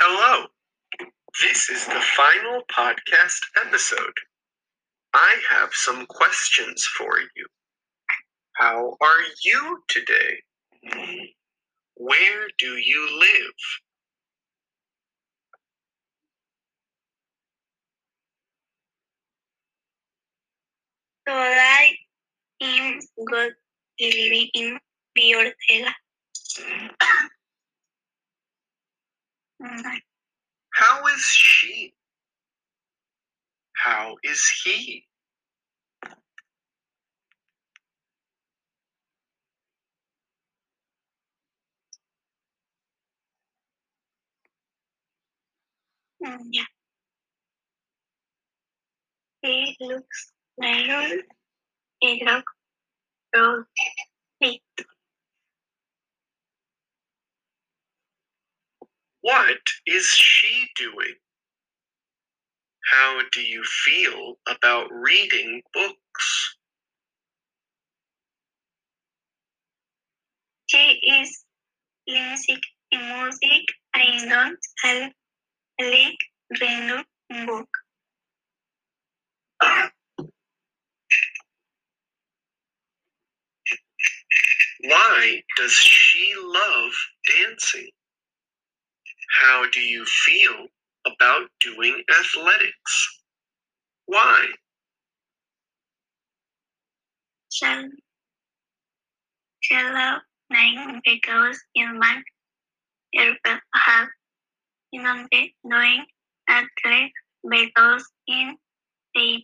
Hello. This is the final podcast episode. I have some questions for you. How are you today? Where do you live? Today I'm good living in Ortega. How is she? How is he? Yeah. He looks like a dog. Dog. What is she doing? How do you feel about reading books? She is listening to music. I don't have like reading book. Why does she love dancing? How do you feel about doing athletics? Why? Shall shall nine because in my airport have in the doing athletics because in the